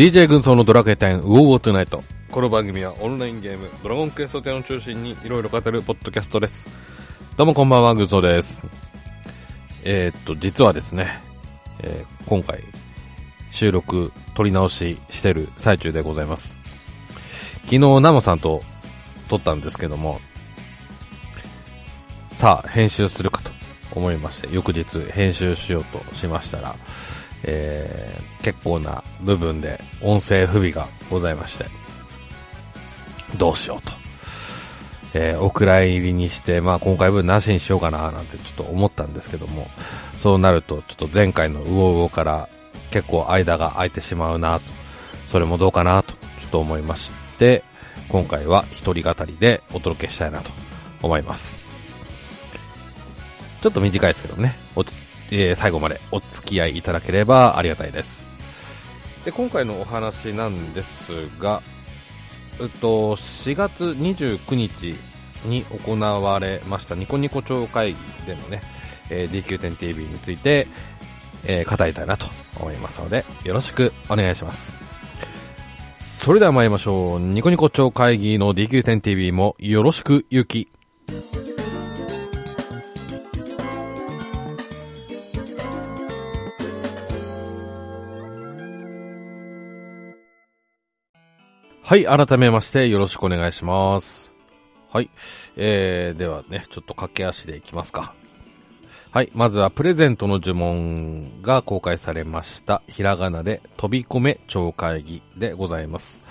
DJ 軍曹のドラクエ10ウォーウォートナイト。この番組はオンラインゲーム、ドラゴンクエスト10を中心にいろいろ語るポッドキャストです。どうもこんばんは、軍曹です。えー、っと、実はですね、えー今回、収録、撮り直ししてる最中でございます。昨日、ナモさんと撮ったんですけども、さあ、編集するかと思いまして、翌日編集しようとしましたら、えー、結構な部分で音声不備がございまして、どうしようと。えー、お蔵入りにして、まあ今回分なしにしようかななんてちょっと思ったんですけども、そうなるとちょっと前回のウオウオから結構間が空いてしまうなと、それもどうかなとちょっと思いまして、今回は一人語りでお届けしたいなと思います。ちょっと短いですけどね、おつ、えー最後までお付き合いいただければありがたいです。で、今回のお話なんですが、えっと、4月29日に行われましたニコニコ超会議でのね、えー DQ10TV について、えー語りたいなと思いますので、よろしくお願いします。それでは参りましょう。ニコニコ超会議の DQ10TV もよろしくゆき。はい、改めましてよろしくお願いします。はい、えー、ではね、ちょっと駆け足でいきますか。はい、まずはプレゼントの呪文が公開されました。ひらがなで飛び込め超会議でございます。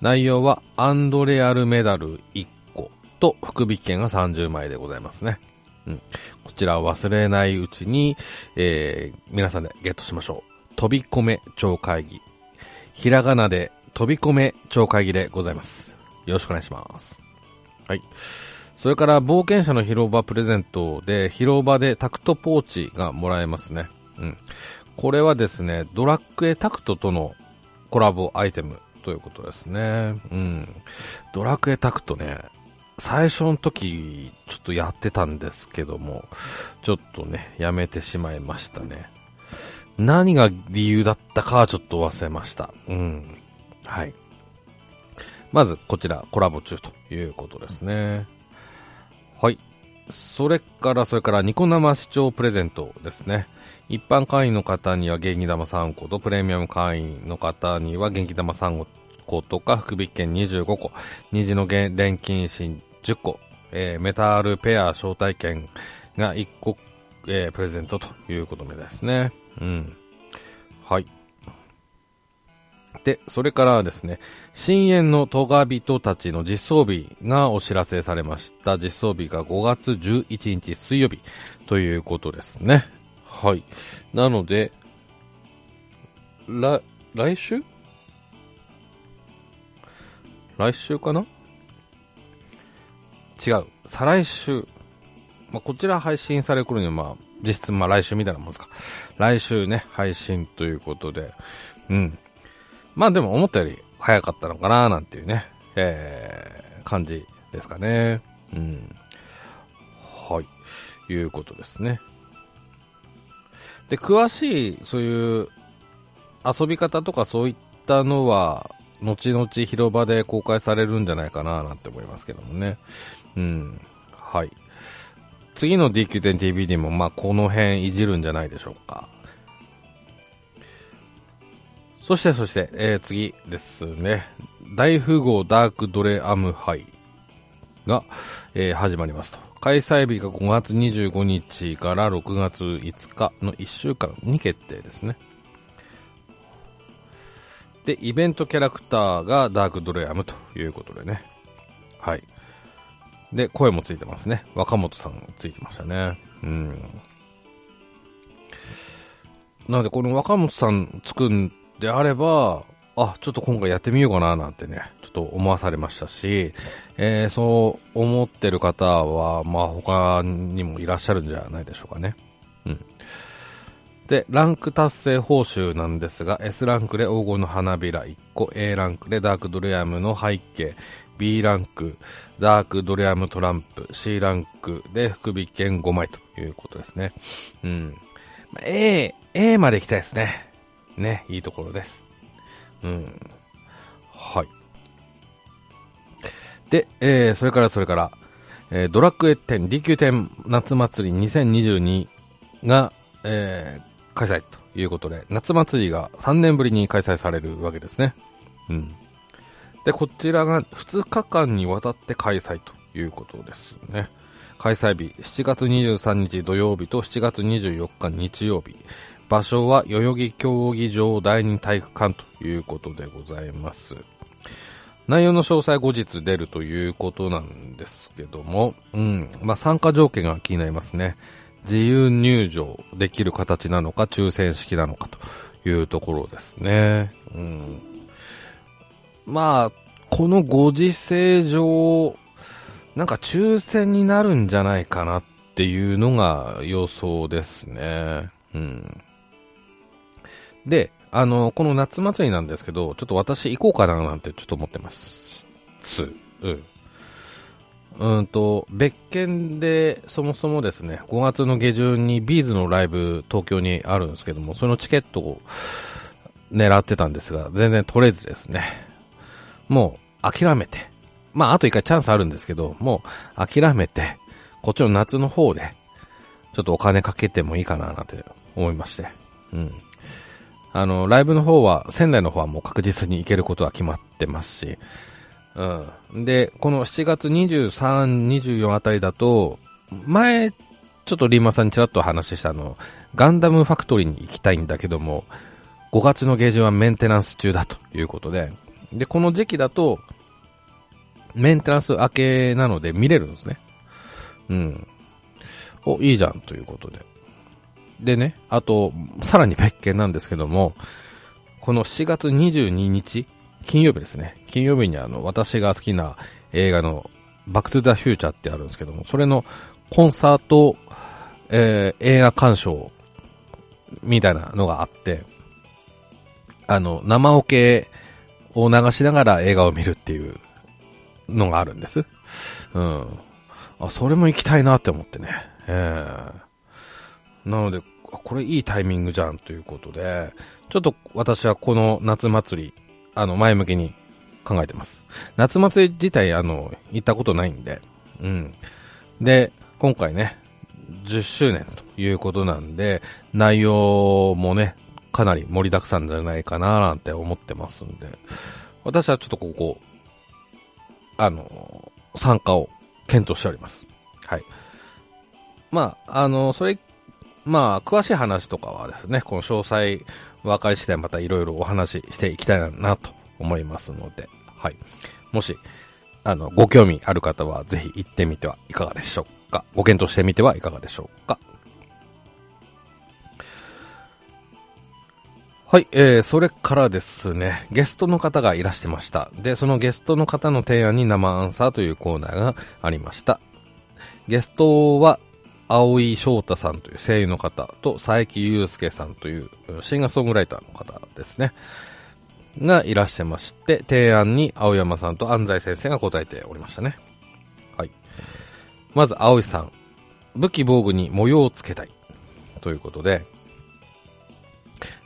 内容はアンドレアルメダル1個と福引券が30枚でございますね。うん。こちらを忘れないうちに、えー、皆さんでゲットしましょう。飛び込め超会議。ひらがなで飛び込め超会議でございます。よろしくお願いします。はい。それから冒険者の広場プレゼントで広場でタクトポーチがもらえますね。うん。これはですね、ドラッグエタクトとのコラボアイテムということですね。うん。ドラクエタクトね、最初の時ちょっとやってたんですけども、ちょっとね、やめてしまいましたね。何が理由だったかはちょっと忘れました。うん。はい。まず、こちら、コラボ中ということですね。はい。それから、それから、ニコ生視聴プレゼントですね。一般会員の方には元気玉3個と、プレミアム会員の方には元気玉3個とか、福引券25個、虹の錬金芯10個、えーメタルペア招待券が1個、えープレゼントということですね。うん。はい。で、それからですね、深淵のトガ人たちの実装日がお知らせされました。実装日が5月11日水曜日ということですね。はい。なので、来、来週？来週かな？違う。再来週。まあ、こちら配信される頃には、まあ、実質、まあ、来週みたいなもんですか。来週ね、配信ということで、うん。まあでも思ったより早かったのかななんていうね、えー、感じですかね。うん。はい。いうことですね。で、詳しい、そういう遊び方とかそういったのは、後々広場で公開されるんじゃないかななんて思いますけどもね。うん。はい。次の DQ10TV でも、まあ、この辺いじるんじゃないでしょうか。そして、そして、えー次ですね。大富豪ダークドレアム杯が、えー始まりますと。開催日が5月25日から6月5日の1週間に決定ですね。で、イベントキャラクターがダークドレアムということでね。はい。で、声もついてますね。若本さんついてましたね。うん。なので、この若本さんつくんであれば、あ、ちょっと今回やってみようかななんてね、ちょっと思わされましたし、えー、そう思ってる方は、まあ他にもいらっしゃるんじゃないでしょうかね。うん。で、ランク達成報酬なんですが、S ランクで黄金の花びら1個、A ランクでダークドレアムの背景、B ランク、ダークドレアムトランプ、C ランクで福引券5枚ということですね。うん。まあ A、A まで行きたいですね。ね、いいところです。うん。はい。で、えー、それからそれから、えー、ドラッグエ10 DQ10 夏祭り2022が、えー、開催ということで、夏祭りが3年ぶりに開催されるわけですね。うん。で、こちらが2日間にわたって開催ということですね。開催日、7月23日土曜日と7月24日日曜日。場所は代々木競技場第二体育館ということでございます。内容の詳細後日出るということなんですけども、うん。まあ、参加条件が気になりますね。自由入場できる形なのか、抽選式なのかというところですね。うん。まあ、このご時世上、なんか抽選になるんじゃないかなっていうのが予想ですね。うん。で、あの、この夏祭りなんですけど、ちょっと私行こうかななんてちょっと思ってます。つ、うん。うんと、別件で、そもそもですね、5月の下旬にビーズのライブ東京にあるんですけども、そのチケットを狙ってたんですが、全然取れずですね。もう諦めて。まあ、あと一回チャンスあるんですけど、もう諦めて、こっちの夏の方で、ちょっとお金かけてもいいかななんて思いまして。うん。あの、ライブの方は、仙台の方はもう確実に行けることは決まってますし、うん。で、この7月23、24あたりだと、前、ちょっとリーマさんにちらっと話したあの、ガンダムファクトリーに行きたいんだけども、5月の下旬はメンテナンス中だということで、で、この時期だと、メンテナンス明けなので見れるんですね。うん。お、いいじゃんということで。でね、あと、さらに別件なんですけども、この7月22日、金曜日ですね。金曜日にあの、私が好きな映画のバックトゥザフューチャーってあるんですけども、それのコンサート、えー、映画鑑賞みたいなのがあって、あの、生オケを流しながら映画を見るっていうのがあるんです。うん。あ、それも行きたいなって思ってね。えーなので、これいいタイミングじゃんということで、ちょっと私はこの夏祭り、あの、前向きに考えてます。夏祭り自体、あの、行ったことないんで、うん。で、今回ね、10周年ということなんで、内容もね、かなり盛りだくさんじゃないかななんて思ってますんで、私はちょっとここ、あの、参加を検討しております。はい。まあ、あの、それまあ、詳しい話とかはですね、この詳細分かり次第またいろいろお話ししていきたいなと思いますので、はい。もし、あの、ご興味ある方はぜひ行ってみてはいかがでしょうか。ご検討してみてはいかがでしょうか。はい、えー、それからですね、ゲストの方がいらしてました。で、そのゲストの方の提案に生アンサーというコーナーがありました。ゲストは、青井翔太さんという声優の方と佐伯祐介さんというシンガーソングライターの方ですね。がいらっしゃいまして、提案に青山さんと安西先生が答えておりましたね。はい。まず青井さん。武器防具に模様をつけたい。ということで。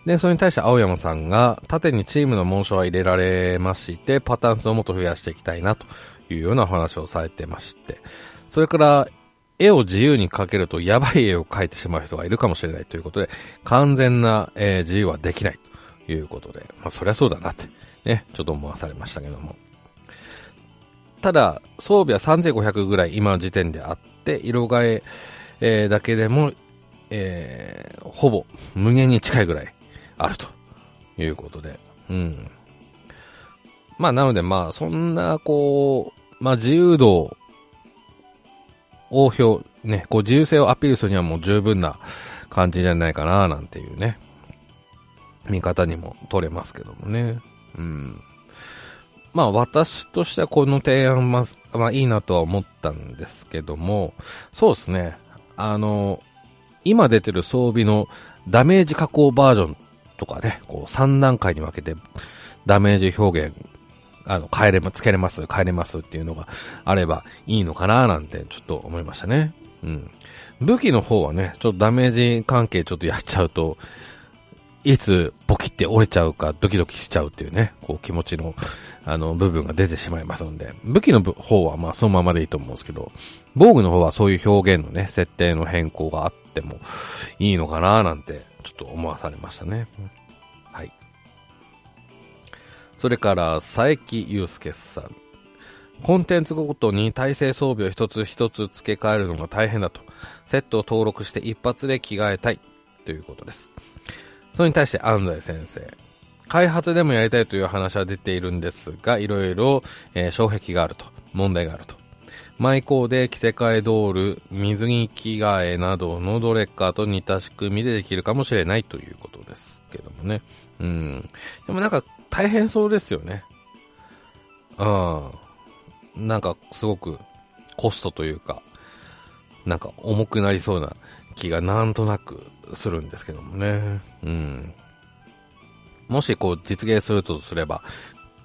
で、それに対して青山さんが、縦にチームの紋章は入れられまして、パターン数をもっと増やしていきたいなというようなお話をされてまして。それから、絵を自由に描けるとやばい絵を描いてしまう人がいるかもしれないということで、完全な、えー、自由はできないということで、まあそりゃそうだなって、ね、ちょっと思わされましたけども。ただ、装備は3500ぐらい今の時点であって、色替ええー、だけでも、えー、ほぼ無限に近いぐらいあるということで、うん。まあなのでまあそんなこう、まあ自由度応票、ね、こう自由性をアピールするにはもう十分な感じじゃないかな、なんていうね、見方にも取れますけどもね。うん。まあ私としてはこの提案は、まあいいなとは思ったんですけども、そうですね。あの、今出てる装備のダメージ加工バージョンとかね、こう3段階に分けてダメージ表現あの、変えれま、つけれます、変えれますっていうのがあればいいのかななんてちょっと思いましたね。うん。武器の方はね、ちょっとダメージ関係ちょっとやっちゃうと、いつボキって折れちゃうかドキドキしちゃうっていうね、こう気持ちの、あの、部分が出てしまいますので、武器の方はまあそのままでいいと思うんですけど、防具の方はそういう表現のね、設定の変更があってもいいのかななんて、ちょっと思わされましたね。それから、佐伯祐介さん。コンテンツごとに体制装備を一つ一つ付け替えるのが大変だと。セットを登録して一発で着替えたいということです。それに対して安西先生。開発でもやりたいという話は出ているんですが、いろいろ、えー、障壁があると。問題があると。マイコーで着せ替えドール、水着着替えなどのどれかと似た仕組みでできるかもしれないということですけどもね。うん。でもなんか大変そうですよね。うん。なんかすごくコストというか、なんか重くなりそうな気がなんとなくするんですけどもね。うん。もしこう実現するとすれば、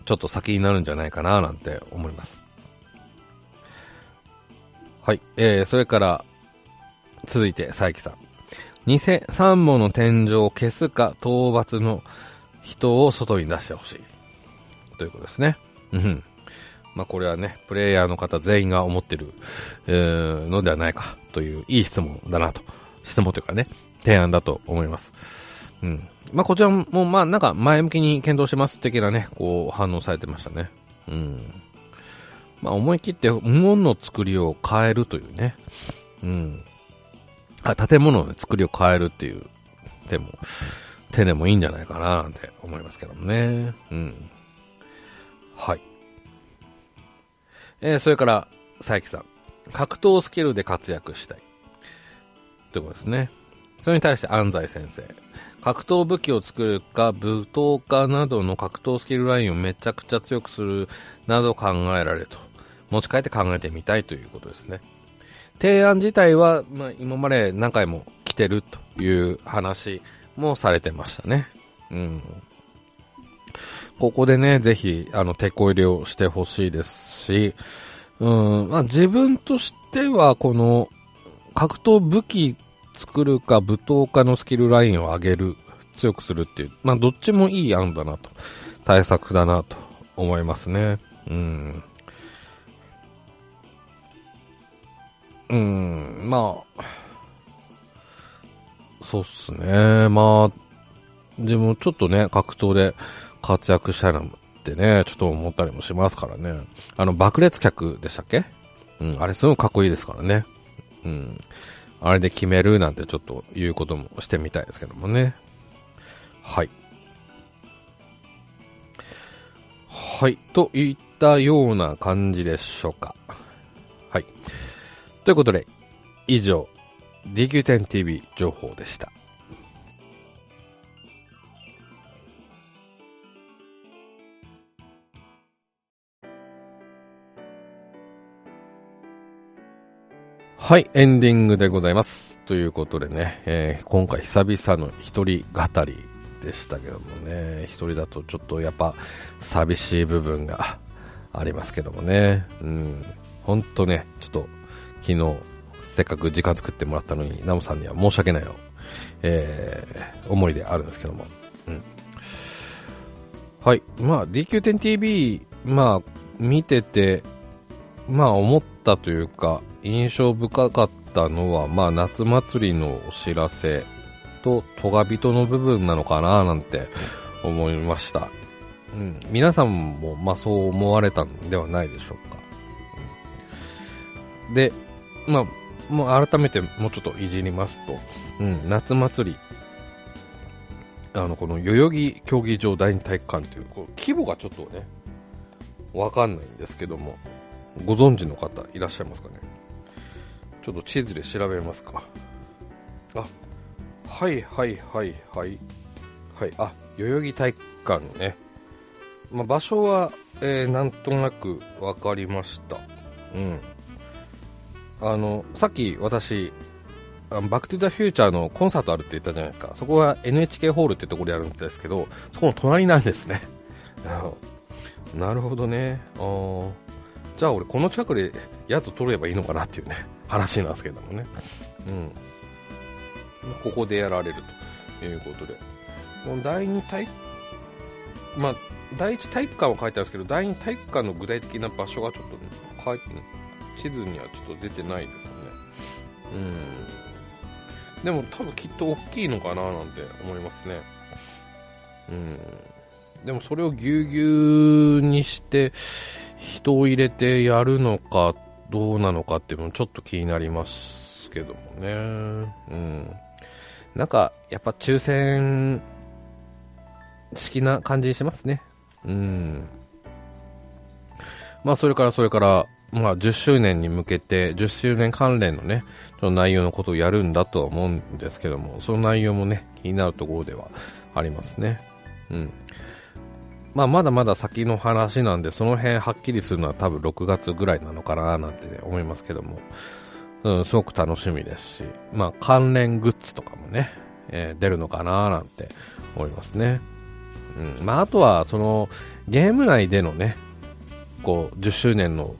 ちょっと先になるんじゃないかななんて思います。はい。えー、それから、続いて、佐伯さん。偽三本の天井を消すか、討伐の人を外に出してほしい。ということですね。うん。まあ、これはね、プレイヤーの方全員が思ってる、えー、のではないかという、いい質問だなと。質問というかね、提案だと思います。うん。まあ、こちらも、まあ、なんか前向きに検討してます的なね、こう、反応されてましたね。うん。まあ、思い切って物の作りを変えるというね。うん。あ、建物の作りを変えるっていう手も、手でもいいんじゃないかななんて思いますけどもね。うん。はい。えー、それから、佐伯さん。格闘スキルで活躍したい。ということですね。それに対して安西先生。格闘武器を作るか、武闘家などの格闘スキルラインをめちゃくちゃ強くするなど考えられると。持ち帰って考えてみたいということですね。提案自体は、まあ、今まで何回も来てるという話もされてましたね。うん。ここでね、ぜひ、あの、手こ入れをしてほしいですし、うん、まあ、自分としては、この、格闘武器作るか、武闘家のスキルラインを上げる、強くするっていう、まあ、どっちもいい案だなと、対策だなと思いますね。うん。うん、まあ、そうっすね。まあ、でもちょっとね、格闘で活躍したいなってね、ちょっと思ったりもしますからね。あの、爆裂客でしたっけ？うん、あれすごいかっこいいですからね。うん。あれで決めるなんてちょっと言うこともしてみたいですけどもね。はい。はい。といったような感じでしょうか。はい。ということで、以上、DQ10TV 情報でした。はい、エンディングでございます。ということでね、えー、今回久々の一人語りでしたけどもね、一人だとちょっとやっぱ寂しい部分がありますけどもね、うん、ほんとね、ちょっと昨日せっかく時間作ってもらったのに、ナムさんには申し訳ないよ、えー、思いであるんですけども、うん。はい、まあ DQ10TV、まあ見てて、まあ思ったというか、印象深かったのは、まあ、夏祭りのお知らせと、トガ人の部分なのかななんて思いました。うん。皆さんも、まあ、そう思われたんではないでしょうか。うん、で、まあ、もう改めてもうちょっといじりますと、うん、夏祭り、あの、この代々木競技場第二体育館という、こう規模がちょっとね、わかんないんですけども、ご存知の方いらっしゃいますかね？ちょっと地図で調べますか。あ、はいはいはいはい。はい、あ、代々木体育館ね。まあ、場所は、えー、なんとなく分かりました。うん。あの、さっき私、あのバックトゥザフューチャーのコンサートあるって言ったじゃないですか。そこは NHK ホールってところでやるんですけど、そこの隣なんですね。なるほどね。あじゃあ俺この近くで宿取ればいいのかなっていうね。話なんですけどもね。うん。ここでやられるということで。この第2体、まあ、第1体育館は書いてあるんですけど、第2体育館の具体的な場所がちょっと、ね、書いて、地図にはちょっと出てないですね。うん。でも多分きっと大きいのかななんて思いますね。うん。でもそれをぎゅうぎゅうにして人を入れてやるのかどうなのかっていうのもちょっと気になりますけどもね。うん。なんか、やっぱ抽選式な感じにしますね。うん。まあ、それからそれから、まあ、10周年に向けて、10周年関連のね、その内容のことをやるんだとは思うんですけども、その内容もね、気になるところではありますね。うん。まあ、まだまだ先の話なんで、その辺はっきりするのは多分6月ぐらいなのかななんて、ね、思いますけども、うん、すごく楽しみですし、まあ、関連グッズとかもね、えー、出るのかななんて思いますね。うん。まあ、あとは、その、ゲーム内でのね、こう、10周年の、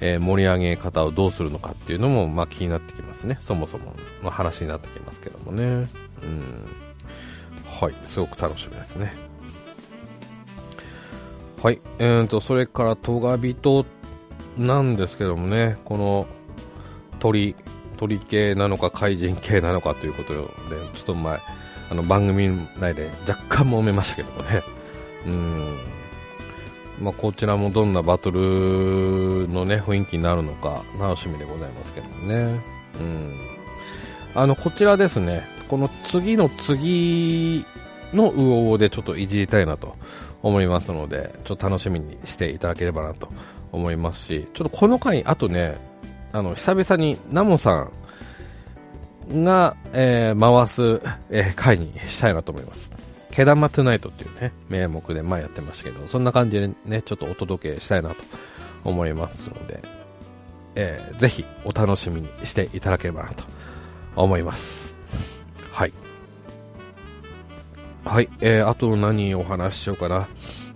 えー、盛り上げ方をどうするのかっていうのも、まあ、気になってきますね。そもそもの話になってきますけどもね。うん。はい。すごく楽しみですね。はい。えーと、それから、トガビトなんですけどもね、この鳥、鳥系なのか怪人系なのかということで、ちょっと前、あの番組内で若干揉めましたけどもね。うん。まあ、こちらもどんなバトルのね、雰囲気になるのか、楽しみでございますけどもね。うん。あの、こちらですね、この次の次の魚でちょっといじりたいなと思いますので、ちょっと楽しみにしていただければなと思いますし、ちょっとこの回、あとね、あの、久々にナモさんが、えー、回す、えー、回にしたいなと思います。毛玉トゥナイトっていうね、名目で前やってましたけど、そんな感じでね、ちょっとお届けしたいなと思いますので、えー、ぜひお楽しみにしていただければなと思います。はい。はい、えー、あと何お話ししようかな。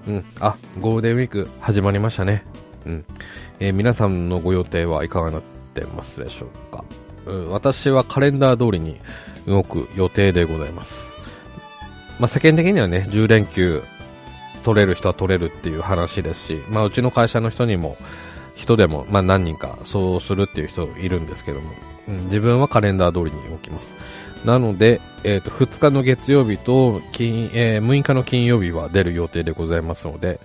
うん、あ、ゴールデンウィーク始まりましたね。うん。えー、皆さんのご予定はいかがなってますでしょうか。うん、私はカレンダー通りに動く予定でございます。まあ、世間的にはね、10連休取れる人は取れるっていう話ですし、まあ、うちの会社の人にも、人でも、まあ、何人かそうするっていう人いるんですけども、うん、自分はカレンダー通りに動きます。なので、えっ、ー、と、2日の月曜日と金、えー、6日の金曜日は出る予定でございますので、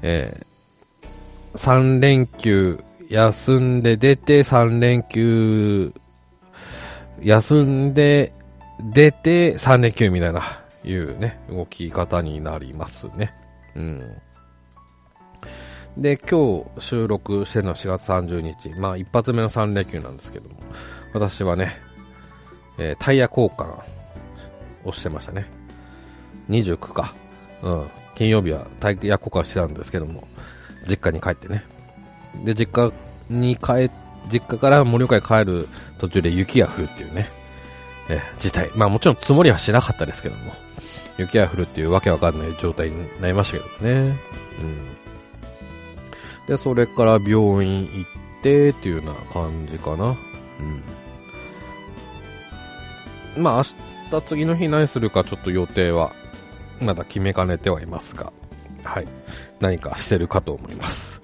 えー、3連休休んで出て、3連休休んで出て、3連休みたいな、いうね、動き方になりますね。うん。で、今日収録しての4月30日。まあ、一発目の3連休なんですけども、私はね、えー、タイヤ交換をしてましたね。29か。うん。金曜日はタイヤ交換してたんですけども、実家に帰ってね。で、実家に帰、実家から盛岡に帰る途中で雪が降るっていうね、えー、事態。まあもちろん積もりはしなかったですけども、雪が降るっていうわけわかんない状態になりましたけどね。うん。で、それから病院行ってっていうような感じかな。うん。まあ明日次の日何するかちょっと予定はまだ決めかねてはいますが、はい。何かしてるかと思います。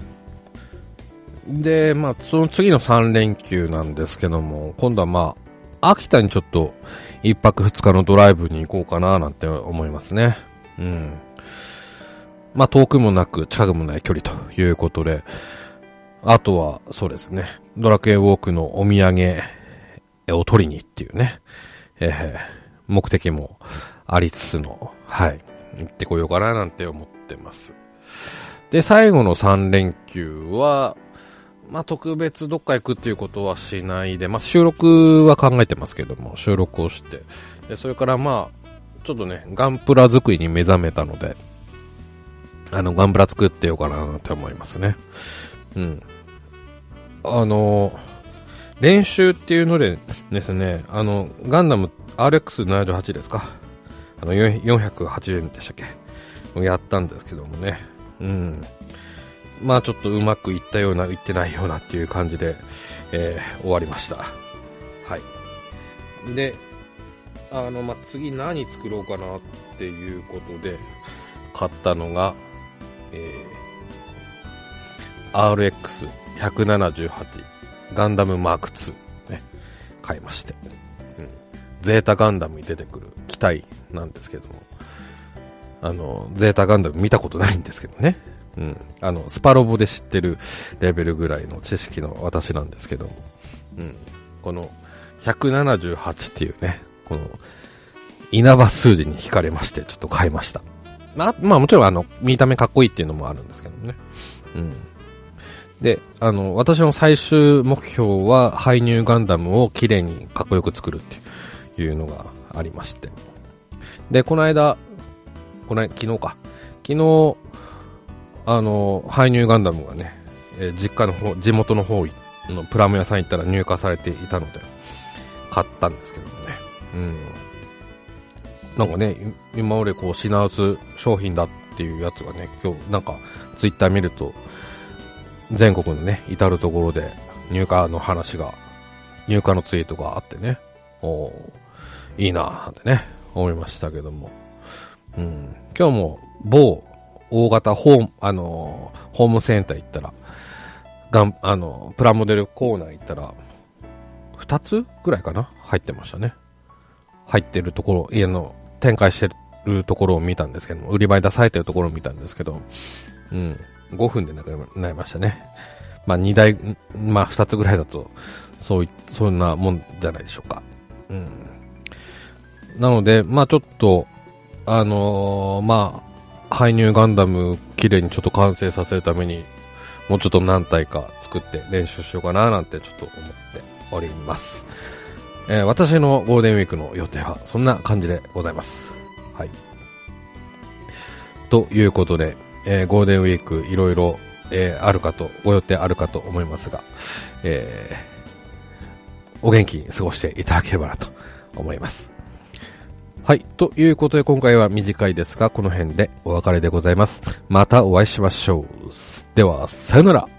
で、まあ、その次の3連休なんですけども、今度はまあ、秋田にちょっと1泊2日のドライブに行こうかななんて思いますね。うん。まあ、遠くもなく近くもない距離ということで、あとは、そうですね、ドラクエウォークのお土産を取りにっていうね、えー、目的もありつつの、はい、行ってこようかななんて思ってます。で、最後の3連休は、まあ、特別どっか行くっていうことはしないで、まあ、収録は考えてますけども、収録をして、で、それからまあ、ちょっとね、ガンプラ作りに目覚めたので、あの、ガンプラ作ってようかなって思いますね。うん。あの練習っていうのでですね、あの、ガンダム RX78 ですか？あの、480円でしたっけ？やったんですけどもね。うん。まあちょっとうまくいったような、いってないようなっていう感じで、えー、終わりました。はい。で、あの、まあ、次何作ろうかなっていうことで、買ったのが、えー、RX178 ガンダムマーク2ね、買いまして。うん。ゼータガンダムに出てくる機体なんですけども、あの、ゼータガンダム見たことないんですけどね。うん。あの、スパロボで知ってるレベルぐらいの知識の私なんですけども、うん。この、178っていうね、この、稲葉数字に惹かれまして、ちょっと買いました。まあ、まあもちろんあの、見た目かっこいいっていうのもあるんですけどね。うん。で、あの、私の最終目標は、排入ガンダムを綺麗にかっこよく作るっていうのがありまして。で、この間、この昨日か。昨日、あの、排入ガンダムがね、えー、実家の方、地元の方のプラム屋さん行ったら入荷されていたので、買ったんですけどもね。うん。なんかね、今までこう品薄商品だっていうやつがね、今日なんかツイッター見ると、全国のね、至るところで入荷の話が、入荷のツイートがあってね、おいいなぁってね、思いましたけども。うん。今日も某大型ホーム、あのー、ホームセンター行ったら、がん、あのー、プラモデルコーナー行ったら、二つぐらいかな？入ってましたね。入ってるところ、家の展開してるところを見たんですけども、売り場に出されてるところを見たんですけど、うん、5分でなくなりましたね。まあ2台、まあ2つぐらいだと、そうい、そんなもんじゃないでしょうか。うん。なので、まあちょっと、あのー、まあ、排入ガンダム綺麗にちょっと完成させるために、もうちょっと何体か作って練習しようかななんてちょっと思っております。えー、私のゴールデンウィークの予定はそんな感じでございます。はい。ということで、えー、ゴールデンウィークいろいろ、えー、あるかと、ご予定あるかと思いますが、えー、お元気に過ごしていただければなと思います。はい。ということで今回は短いですが、この辺でお別れでございます。またお会いしましょう。では、さよなら。